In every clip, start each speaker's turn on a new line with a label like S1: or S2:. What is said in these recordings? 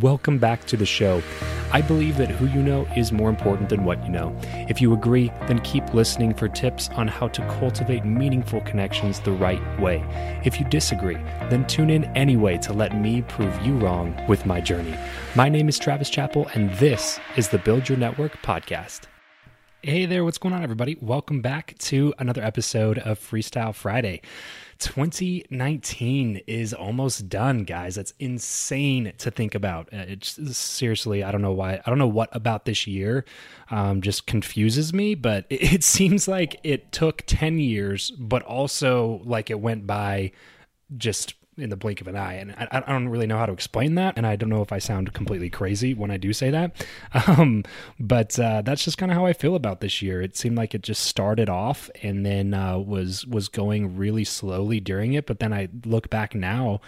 S1: Welcome back to the show. I believe that who you know is more important than what you know. If you agree, then keep listening for tips on how to cultivate meaningful connections the right way. If you disagree, then tune in anyway to let me prove you wrong with my journey. My name is Travis Chappell, and this is the Build Your Network podcast. Hey there, what's going on, everybody? Welcome back to another episode of Freestyle Friday. 2019 is almost done, guys. That's insane to think about. Uh, it's seriously, I don't know why. I don't know what about this year um, just confuses me, but it, it seems like it took 10 years, but also like it went by just in the blink of an eye. And I, I, don't really know how to explain that. And I don't know if I sound completely crazy when I do say that. Um, but uh, that's just kind of how I feel about this year. It seemed like it just started off and then uh, was was going really slowly during it. But then I look back now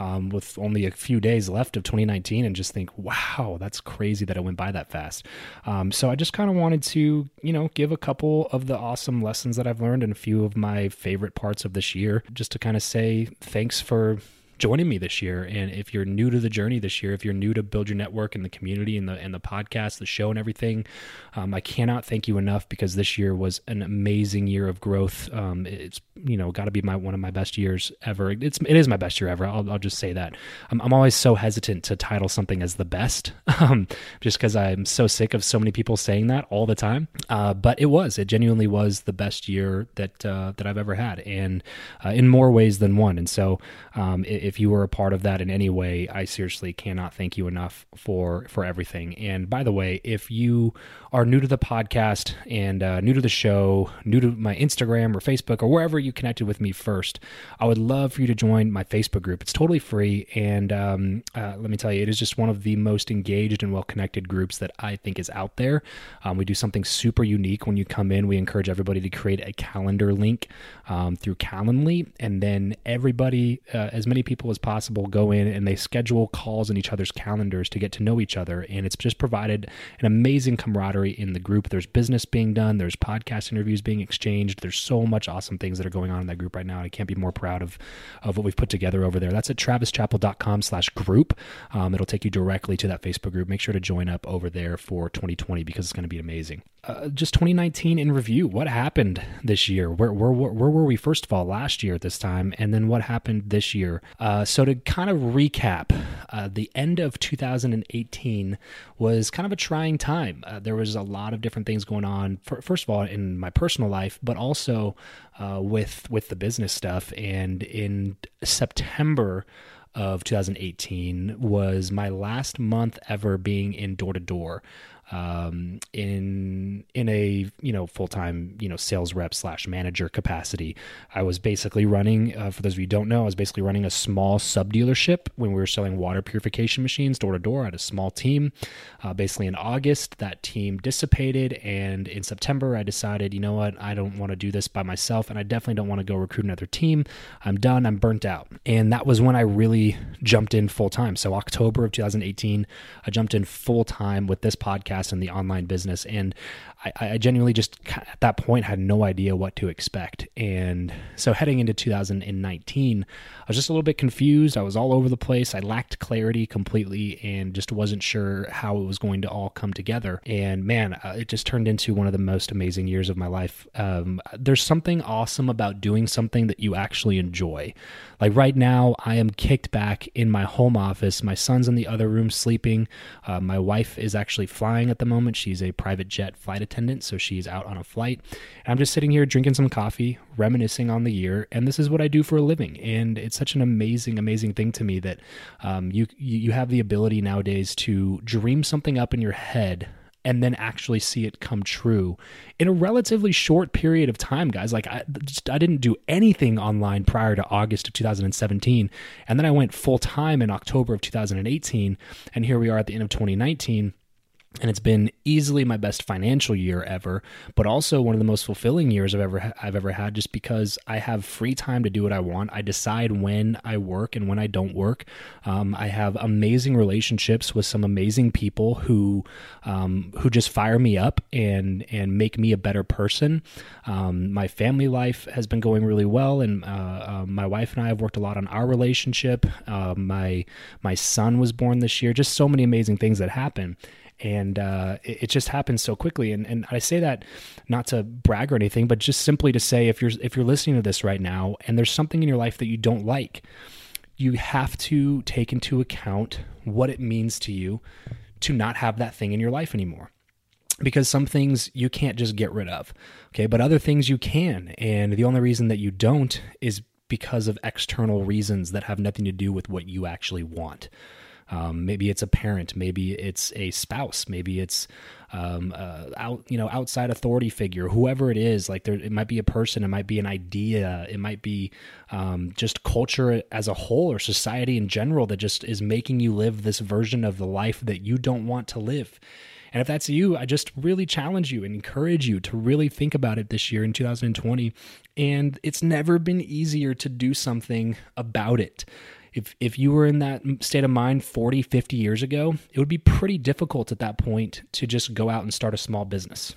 S1: um, with only a few days left of 2019 and just think, wow, that's crazy that it went by that fast. Um, so I just kind of wanted to, you know, give a couple of the awesome lessons that I've learned and a few of my favorite parts of this year just to kind of say thanks for joining me this year. And if you're new to the journey this year, if you're new to build your network and the community and the and the podcast, the show, and everything, um, I cannot thank you enough because this year was an amazing year of growth. Um, it's you know got to be my one of my best years ever. It's it is my best year ever. I'll, I'll just say that. I'm, I'm always so hesitant to title something as the best, um, just because I'm so sick of so many people saying that all the time. Uh, but it was. It genuinely was the best year that uh, that I've ever had, and uh, in more ways than one. And so um, it, if you were a part of that in any way, I seriously cannot thank you enough for for everything. And by the way, if you are new to the podcast and uh, new to the show, new to my Instagram or Facebook or wherever you connected with me first, I would love for you to join my Facebook group. It's totally free, and um, uh, let me tell you, it is just one of the most engaged and well connected groups that I think is out there. Um, we do something super unique when you come in. We encourage everybody to create a calendar link um, through Calendly, and then everybody, uh, as many people people as possible go in and they schedule calls in each other's calendars to get to know each other. And it's just provided an amazing camaraderie in the group. There's business being done, there's podcast interviews being exchanged. There's so much awesome things that are going on in that group right now. I can't be more proud of, of what we've put together over there. That's at travischappell.com slash group. Um, it'll take you directly to that Facebook group. Make sure to join up over there for 2020 because it's going to be amazing. Uh, just 2019 in review. What happened this year? Where, where, where, where, were we, first of all, last year at this time? And then what happened this year? Uh, so, to kind of recap, uh, the end of 2018 was kind of a trying time. Uh, there was a lot of different things going on, for, first of all, in my personal life, but also uh, with, with the business stuff. And in September, of 2018 was my last month ever being in door to door. Um, in in a you know full time you know sales rep slash manager capacity. I was basically running. Uh, for those of you who don't know, I was basically running a small sub dealership when we were selling water purification machines door to door. I had a small team. Uh, basically, in August, that team dissipated, and in September, I decided, you know what, I don't want to do this by myself, and I definitely don't want to go recruit another team. I'm done. I'm burnt out, and that was when I really jumped in full time. So October of 2018, I jumped in full time with this podcast and the online business, and I, I genuinely just at that point had no idea what to expect. And so heading into 2019, I was just a little bit confused. I was all over the place. I lacked clarity completely and just wasn't sure how it was going to all come together. And man, uh, it just turned into one of the most amazing years of my life. Um, there's something awesome about doing something that you actually enjoy. Like right now, I am kicked back in my home office. My son's in the other room sleeping. Uh, my wife is actually flying at the moment. She's a private jet flight attendant, so she's out on a flight. And I'm just sitting here drinking some coffee, reminiscing on the year, and this is what I do for a living. And it's such an amazing, amazing thing to me that um, you you have the ability nowadays to dream something up in your head and then actually see it come true in a relatively short period of time guys like I just I didn't do anything online prior to August of 2017 and then I went full time in October of 2018 and here we are at the end of 2019 and it's been easily my best financial year ever, but also one of the most fulfilling years I've ever I've ever had just because I have free time to do what I want. I decide when I work and when I don't work. Um, I have amazing relationships with some amazing people who um, who just fire me up and and make me a better person. Um, my family life has been going really well, and uh, uh, my wife and I have worked a lot on our relationship. Uh, my my son was born this year. Just so many amazing things that happen and uh, it, it, just happens so quickly. And and I say that not to brag or anything, but just simply to say if you're if you're listening to this right now and there's something in your life that you don't like, you have to take into account what it means to you to not have that thing in your life anymore. Because some things you can't just get rid of, okay, but other things you can. And the only reason that you don't is because of external reasons that have nothing to do with what you actually want. Um, maybe it's a parent, maybe it's a spouse, maybe it's um, uh, out you know outside authority figure, whoever it is. Like there, it might be a person, it might be an idea, it might be um, just culture as a whole or society in general that just is making you live this version of the life that you don't want to live. And if that's you, I just really challenge you and encourage you to really think about it this year in 2020. And it's never been easier to do something about it if if you were in that state of mind 40 50 years ago it would be pretty difficult at that point to just go out and start a small business.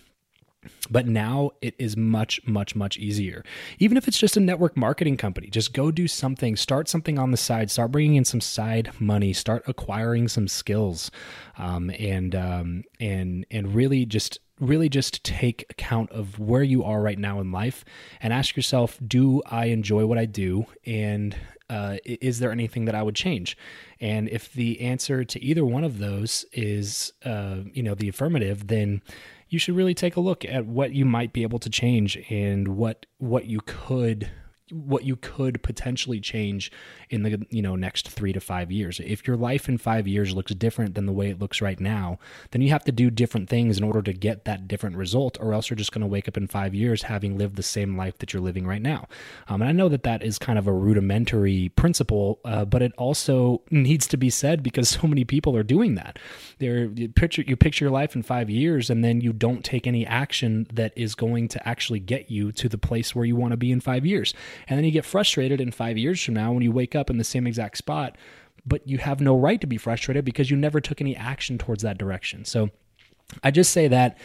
S1: But now it is much much much easier. Even if it's just a network marketing company just go do something start something on the side start bringing in some side money start acquiring some skills um, and um, and and really just really just take account of where you are right now in life and ask yourself do i enjoy what i do? And uh, is there anything that I would change? And if the answer to either one of those is, uh, you know, the affirmative, then you should really take a look at what you might be able to change and what what you could what you could potentially change in the you know next 3 to 5 years. If your life in 5 years looks different than the way it looks right now, then you have to do different things in order to get that different result or else you're just going to wake up in 5 years having lived the same life that you're living right now. Um, and I know that that is kind of a rudimentary principle, uh, but it also needs to be said because so many people are doing that. They're you picture you picture your life in 5 years and then you don't take any action that is going to actually get you to the place where you want to be in 5 years. And then you get frustrated in 5 years from now when you wake up in the same exact spot, but you have no right to be frustrated because you never took any action towards that direction. So I just say that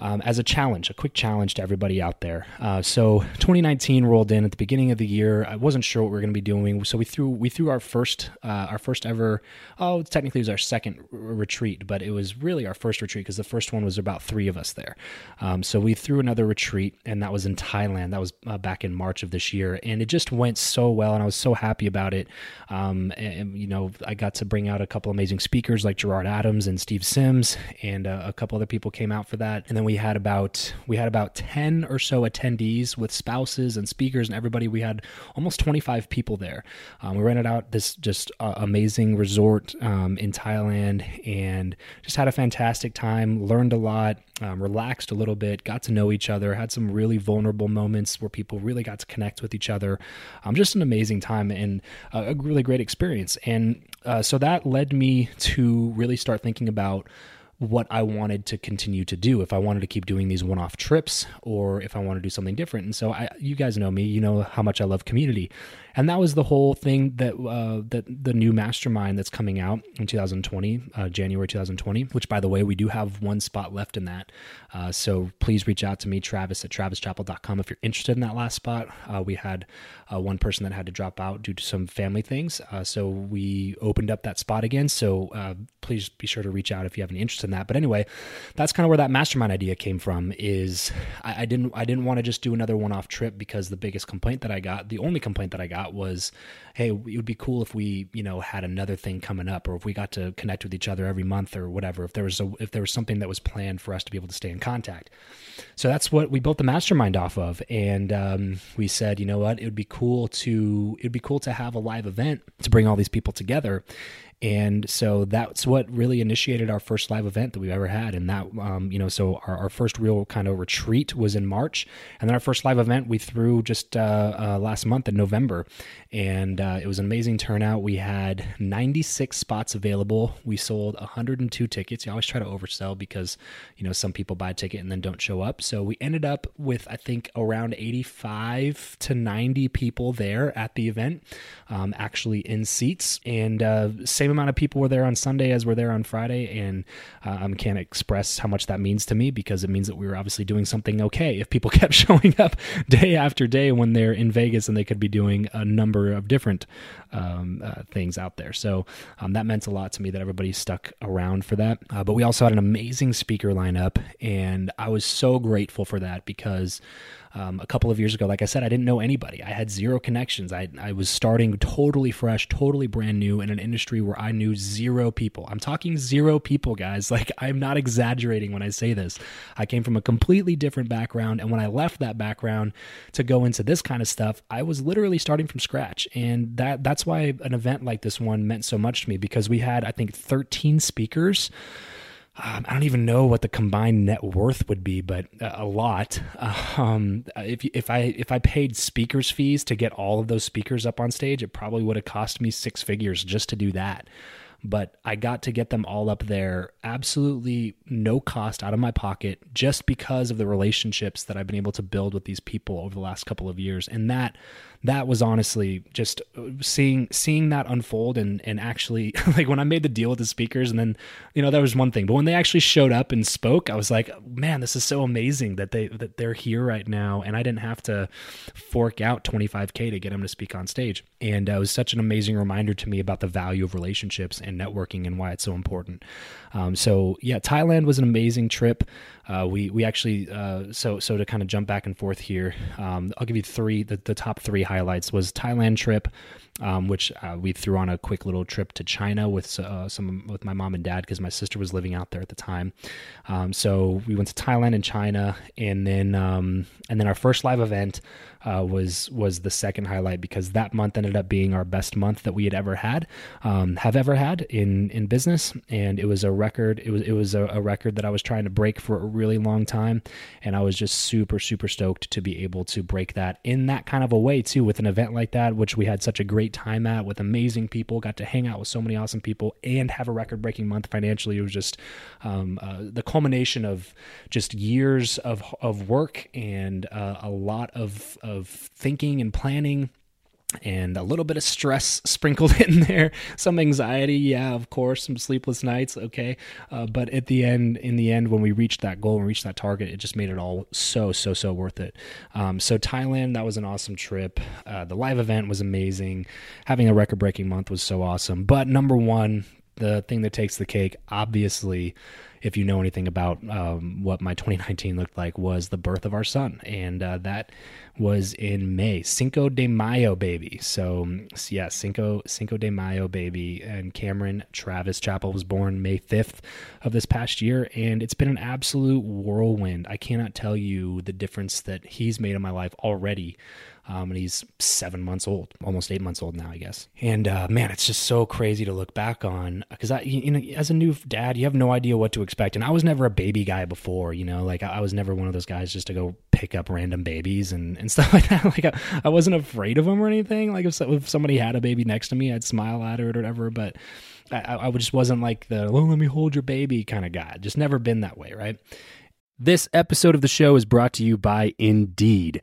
S1: um, as a challenge, a quick challenge to everybody out there. Uh, so 2019 rolled in at the beginning of the year. I wasn't sure what we were going to be doing, so we threw we threw our first uh, our first ever. Oh, technically it was our second r- retreat, but it was really our first retreat because the first one was about three of us there. Um, so we threw another retreat, and that was in Thailand. That was uh, back in March of this year, and it just went so well, and I was so happy about it. Um, and, you know, I got to bring out a couple amazing speakers like Gerard Adams and Steve Sims, and uh, a couple other people came out for that, and then we had about we had about 10 or so attendees with spouses and speakers and everybody. We had almost 25 people there. Um, we rented out this just uh, amazing resort um, in thailand and just had a fantastic time learned a lot um, relaxed a little bit got to know each other had some really vulnerable moments where people really got to connect with each other. Um, just an amazing time and a really great experience. And uh, so that led me to really start thinking about what I wanted to continue to do. If I wanted to keep doing these one-off trips, or if I want to do something different. And so, I, you guys know me. You know how much I love community, and that was the whole thing that uh, that the new mastermind that's coming out in 2020, uh, January 2020. Which, by the way, we do have one spot left in that. Uh, so please reach out to me, Travis at travischappell.com, if you're interested in that last spot. Uh, we had uh, one person that had to drop out due to some family things, uh, so we opened up that spot again. So please be sure to reach out if you have any interest in that. But anyway, that's kind of where that mastermind idea came from. Is I, I didn't I didn't want to just do another one off trip because the biggest complaint that I got, the only complaint that I got was, hey, it would be cool if we you know had another thing coming up, or if we got to connect with each other every month or whatever. If there was a if there was something that was planned for us to be able to stay in contact. So that's what we built the mastermind off of, and um, we said, you know what, it would be cool to it'd be cool to have a live event to bring all these people together and so that's what really initiated our first live event that we've ever had. And that, um, you know, so our, our, first real kind of retreat was in March. And then our first live event we threw just uh, uh, last month in November. And uh, it was an amazing turnout. We had 96 spots available. We sold 102 tickets. You always try to oversell because, you know, some people buy a ticket and then don't show up. So we ended up with, I think, around 85 to 90 people there at the event, um, actually in seats. And uh, same amount of people were there on Sunday as were there on Friday, and uh, I can't express how much that means to me because it means that we were obviously doing something okay. If people kept showing up day after day when they're in Vegas, and they could be doing a number of different um, uh, things out there, so um, that meant a lot to me that everybody stuck around for that. Uh, but we also had an amazing speaker lineup, and I was so grateful for that because um, a couple of years ago, like I said, I didn't know anybody. I had zero connections. I, I was starting totally fresh, totally brand new in an industry where I knew zero people. I'm talking zero people, guys. Like, I'm not exaggerating when I say this. I came from a completely different background. And when I left that background to go into this kind of stuff, I was literally starting from scratch. And that that's why an event like this one meant so much to me because we had, I think, 13 speakers um, I don't even know what the combined net worth would be, but a lot. Um, if if I if I paid speakers fees to get all of those speakers up on stage, it probably would have cost me six figures just to do that but I got to get them all up there absolutely no cost out of my pocket just because of the relationships that I've been able to build with these people over the last couple of years. And that that was honestly just uh, seeing seeing that unfold and and actually like when I made the deal with the speakers and then you know that was one thing. But when they actually showed up and spoke I was like man this is so amazing that they that they're here right now. And I didn't have to fork out 25k to get them to speak on stage. And uh, it was such an amazing reminder to me about the value of relationships and networking and why it's so important. Um, so yeah Thailand was an amazing trip. Uh, we we actually uh, so so to kind of jump back and forth here um, I'll give you three the, the top three highlights was Thailand trip, um, which uh, we threw on a quick little trip to China with uh, some with my mom and dad because my sister was living out there at the time. Um, so we went to Thailand and China, and then um, and then our first live event uh, was was the second highlight because that month ended up being our best month that we had ever had, um, have ever had in in business, and it was a record. It was it was a, a record that I was trying to break for a really long time, and I was just super super stoked to be able to break that in that kind of a way too with an event like that, which we had such a great time at with amazing people, got to hang out with so many awesome people, and have a record breaking month financially. It was just um, uh, the culmination of just years of of work and uh, a lot of, of of thinking and planning and a little bit of stress sprinkled in there. Some anxiety yeah of course some sleepless nights okay. Uh, but at the end in the end when we reached that goal and reached that target it just made it all so so so worth it. Um, so thailand that was an awesome trip. Uh, the live event was amazing. Having a record breaking month was so awesome. But number one the thing that takes the cake obviously if you know anything about um, what my 2019 looked like, was the birth of our son, and uh, that was in May, Cinco de Mayo, baby. So yeah, Cinco Cinco de Mayo, baby. And Cameron Travis Chappell was born May 5th of this past year, and it's been an absolute whirlwind. I cannot tell you the difference that he's made in my life already um, and he's seven months old, almost eight months old now, I guess. And uh, man, it's just so crazy to look back on because I, you know, as a new dad, you have no idea what to expect. And I was never a baby guy before, you know, like I, was never one of those guys just to go pick up random babies and, and stuff like that. Like I, I wasn't afraid of them or anything. Like if, if somebody had a baby next to me, I'd smile at it or whatever. But I, I just wasn't like the, well, let me hold your baby kind of guy. Just never been that way, right?
S2: This episode of the show is brought to you by Indeed.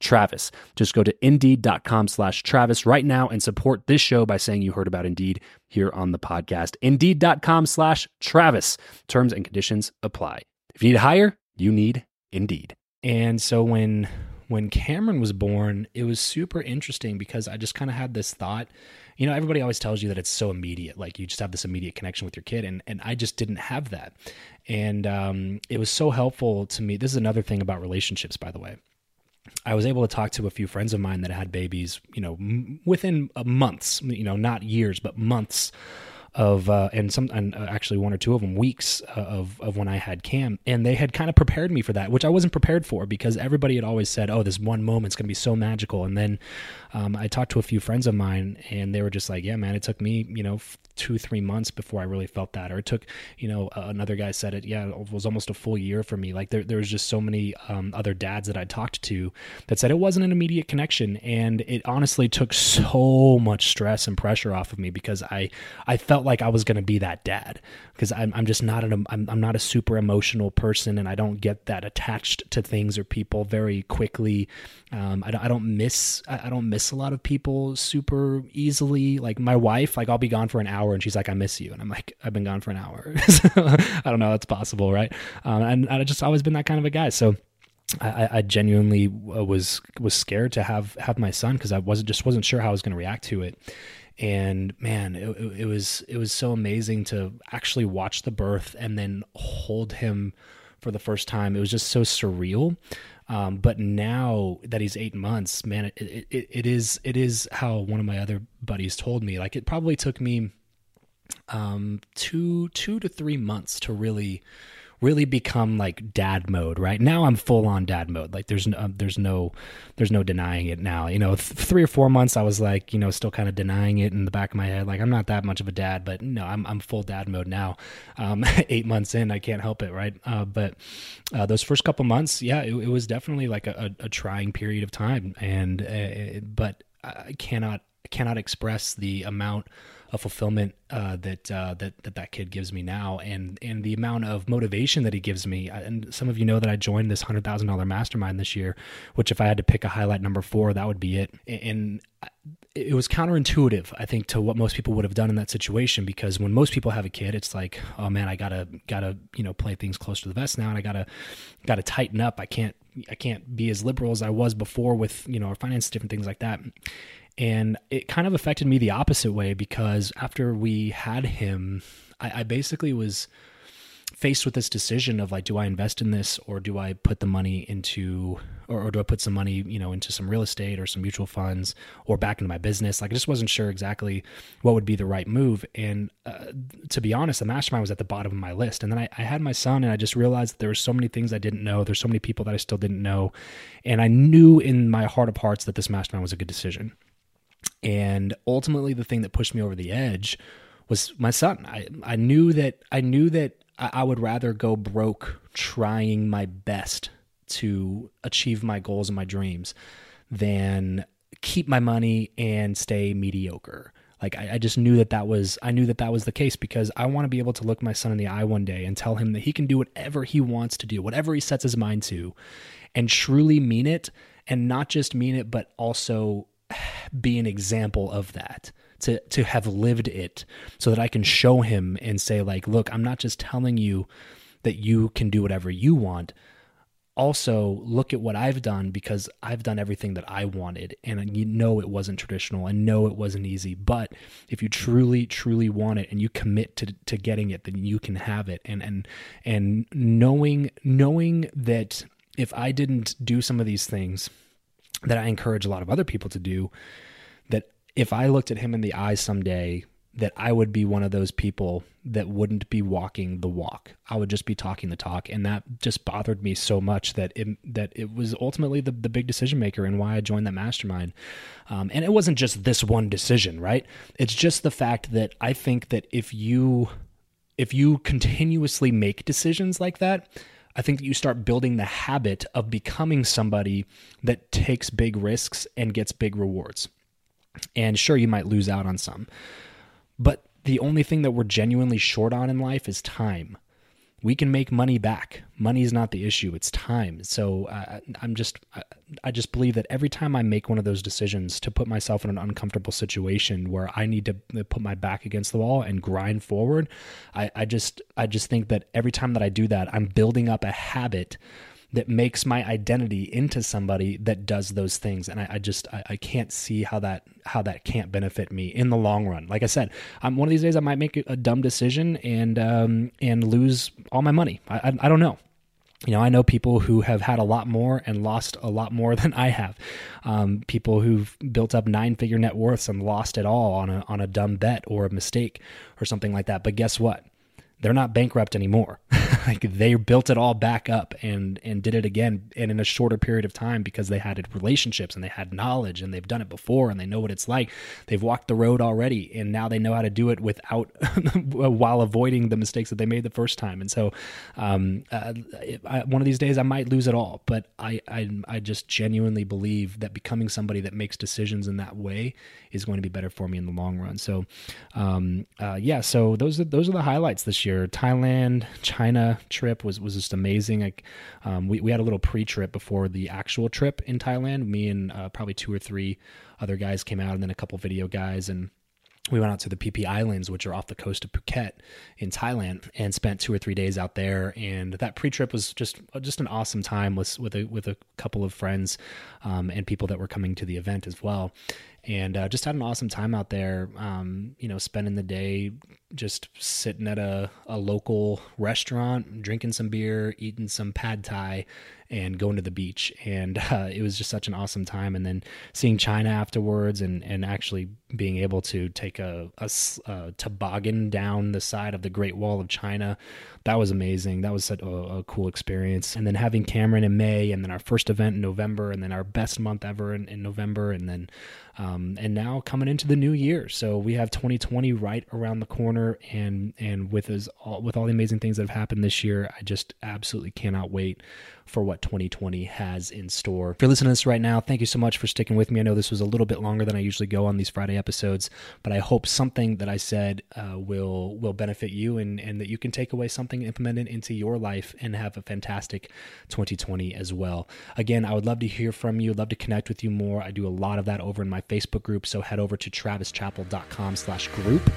S2: Travis. Just go to indeed.com slash Travis right now and support this show by saying you heard about Indeed here on the podcast. Indeed.com slash Travis. Terms and conditions apply. If you need to hire, you need Indeed.
S1: And so when when Cameron was born, it was super interesting because I just kind of had this thought. You know, everybody always tells you that it's so immediate, like you just have this immediate connection with your kid, and and I just didn't have that, and um, it was so helpful to me. This is another thing about relationships, by the way. I was able to talk to a few friends of mine that had babies, you know, m- within uh, months, you know, not years, but months of uh, and some and uh, actually one or two of them weeks uh, of of when I had Cam, and they had kind of prepared me for that, which I wasn't prepared for because everybody had always said, "Oh, this one moment's going to be so magical," and then um, I talked to a few friends of mine, and they were just like, "Yeah, man, it took me, you know, two three months before I really felt that," or it took, you know, another guy said it, yeah, it was almost a full year for me. Like there there was just so many um, other dads that I talked to that said it wasn't an immediate connection, and it honestly took so much stress and pressure off of me because I I felt like I was going to be that dad because I'm I'm just not an I'm I'm not a super emotional person, and I don't get that attached to things or people very quickly. Um, I, I don't miss I don't miss a lot of people super easily. Like my wife, like I'll be gone for an hour and she's like, I miss you. And I'm like, I've been gone for an hour. I don't know. That's possible. Right. Um, and I just always been that kind of a guy. So I, I genuinely uh, was, was scared to have, have my son cause I wasn't just wasn't sure how I was going to react to it. And man, it, it was, it was so amazing to actually watch the birth and then hold him for the first time. It was just so surreal. Um, but now that he's eight months, man, it, it, it is it is how one of my other buddies told me. Like it probably took me um, two two to three months to really really become like dad mode right? Now i'm full on dad mode. Like there's no there's no there's no denying it now. You know th- three or four months i was like you know still kind of denying it in the back of my head. Like i'm not that much of a dad but no i'm, I'm full dad mode now. Um, eight months in i can't help it right? Uh, but uh, those first couple months yeah it, it was definitely like a, a, a, trying period of time. And uh, but i cannot cannot express the amount a fulfillment uh, that, uh, that that that kid gives me now, and and the amount of motivation that he gives me. And some of you know that I joined this hundred thousand dollar mastermind this year, which if I had to pick a highlight number four, that would be it. And it was counterintuitive, I think, to what most people would have done in that situation. Because when most people have a kid, it's like, oh man, I gotta gotta you know play things close to the vest now, and I gotta gotta tighten up. I can't I can't be as liberal as I was before with you know our finances, different things like that. And it kind of affected me the opposite way because after we had him, I, I basically was faced with this decision of like, do I invest in this or do I put the money into, or, or, do I put some money, you know, into some real estate or some mutual funds or back into my business? Like, I just wasn't sure exactly what would be the right move. And uh, to be honest, the mastermind was at the bottom of my list. And then I, I had my son and I just realized that there were so many things I didn't know. There's so many people that I still didn't know. And I knew in my heart of hearts that this mastermind was a good decision. And ultimately, the thing that pushed me over the edge was my son. I, I knew that I knew that I, I would rather go broke trying my best to achieve my goals and my dreams than keep my money and stay mediocre. Like I, I, just knew that that was I knew that that was the case because I want to be able to look my son in the eye one day and tell him that he can do whatever he wants to do, whatever he sets his mind to, and truly mean it, and not just mean it, but also be an example of that to to have lived it so that I can show him and say like look I'm not just telling you that you can do whatever you want. Also look at what I've done because I've done everything that I wanted and you know it wasn't traditional and know it wasn't easy. But if you truly truly want it and you commit to to getting it then you can have it. And and and knowing knowing that if I didn't do some of these things that I encourage a lot of other people to do that if I looked at him in the eyes someday that I would be one of those people that wouldn't be walking the walk. I would just be talking the talk, and that just bothered me so much that it that it was ultimately the the big decision maker and why I joined that mastermind. Um, and it wasn't just this one decision, right? It's just the fact that I think that if you if you continuously make decisions like that, I think that you start building the habit of becoming somebody that takes big risks and gets big rewards. And sure, you might lose out on some, but the only thing that we're genuinely short on in life is time. We can make money back. Money is not the issue; it's time. So uh, I'm just, I, I just believe that every time I make one of those decisions to put myself in an uncomfortable situation where I need to put my back against the wall and grind forward, I, I just, I just think that every time that I do that, I'm building up a habit that makes my identity into somebody that does those things and i, I just I, I, can't see how that how that can't benefit me in the long run like i said i'm one of these days i might make a, dumb decision and um and lose all my money I, I, I don't know you know, I know people who have had a lot more and lost a lot more than I have. Um, people who've built up nine figure net worths and lost it all on a, on a dumb bet or a mistake or something like that. But guess what? they're not bankrupt anymore. like they built it all back up and and did it again and in a shorter period of time because they had relationships and they had knowledge and they've done it before and they know what it's like. They've walked the road already and now they know how to do it without while avoiding the mistakes that they made the first time. And so, um, uh, I, one of these days I might lose it all, but I, I I just genuinely believe that becoming somebody that makes decisions in that way is going to be better for me in the long run. So, um, uh, yeah. So those are those are the highlights this year year. Thailand, China trip was was just amazing. Like, um, we we had a little pre trip before the actual trip in Thailand. Me and uh, probably two or three other guys came out, and then a couple video guys and we went out to the Phi Islands, which are off the coast of Phuket in Thailand, and spent two or three days out there. And that pre-trip was just just an awesome time with with a with a couple of friends um, and people that were coming to the event as well and uh, just had an awesome time out there. Um, you know, spending the day just sitting at a, a local restaurant, drinking some beer, eating some pad thai, and going to the beach. And uh, it was just such an awesome time. And then seeing China afterwards, and and actually being able to take a, a, a toboggan down the side of the Great Wall of China, that was amazing. That was such a, a cool experience. And then having Cameron in May, and then our first event in November, and then our best month ever in, in November, and then um, and now coming into the new year, so we have 2020 right around the corner, and and with us all, with all the amazing things that have happened this year, I just absolutely cannot wait for what what 2020 has in store. If you're listening to this right now, thank you so much for sticking with me. I know this was a little bit longer than I usually go on these Friday episodes, but I hope something that I said uh, will will benefit you and, and that you can take away something, implement it into your life, and have a fantastic 2020 as well. Again, I would love to hear from you, love to connect with you more. I do a lot of that over in my Facebook group, so head over to travischappell.com slash group.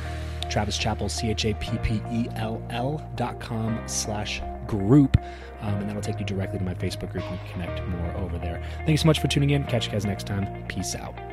S1: Travis Chappell, C H A P P E L L dot com slash group. Um, and that'll take you directly to my Facebook group and connect more over there. Thanks so much for tuning in. Catch you guys next time. Peace out.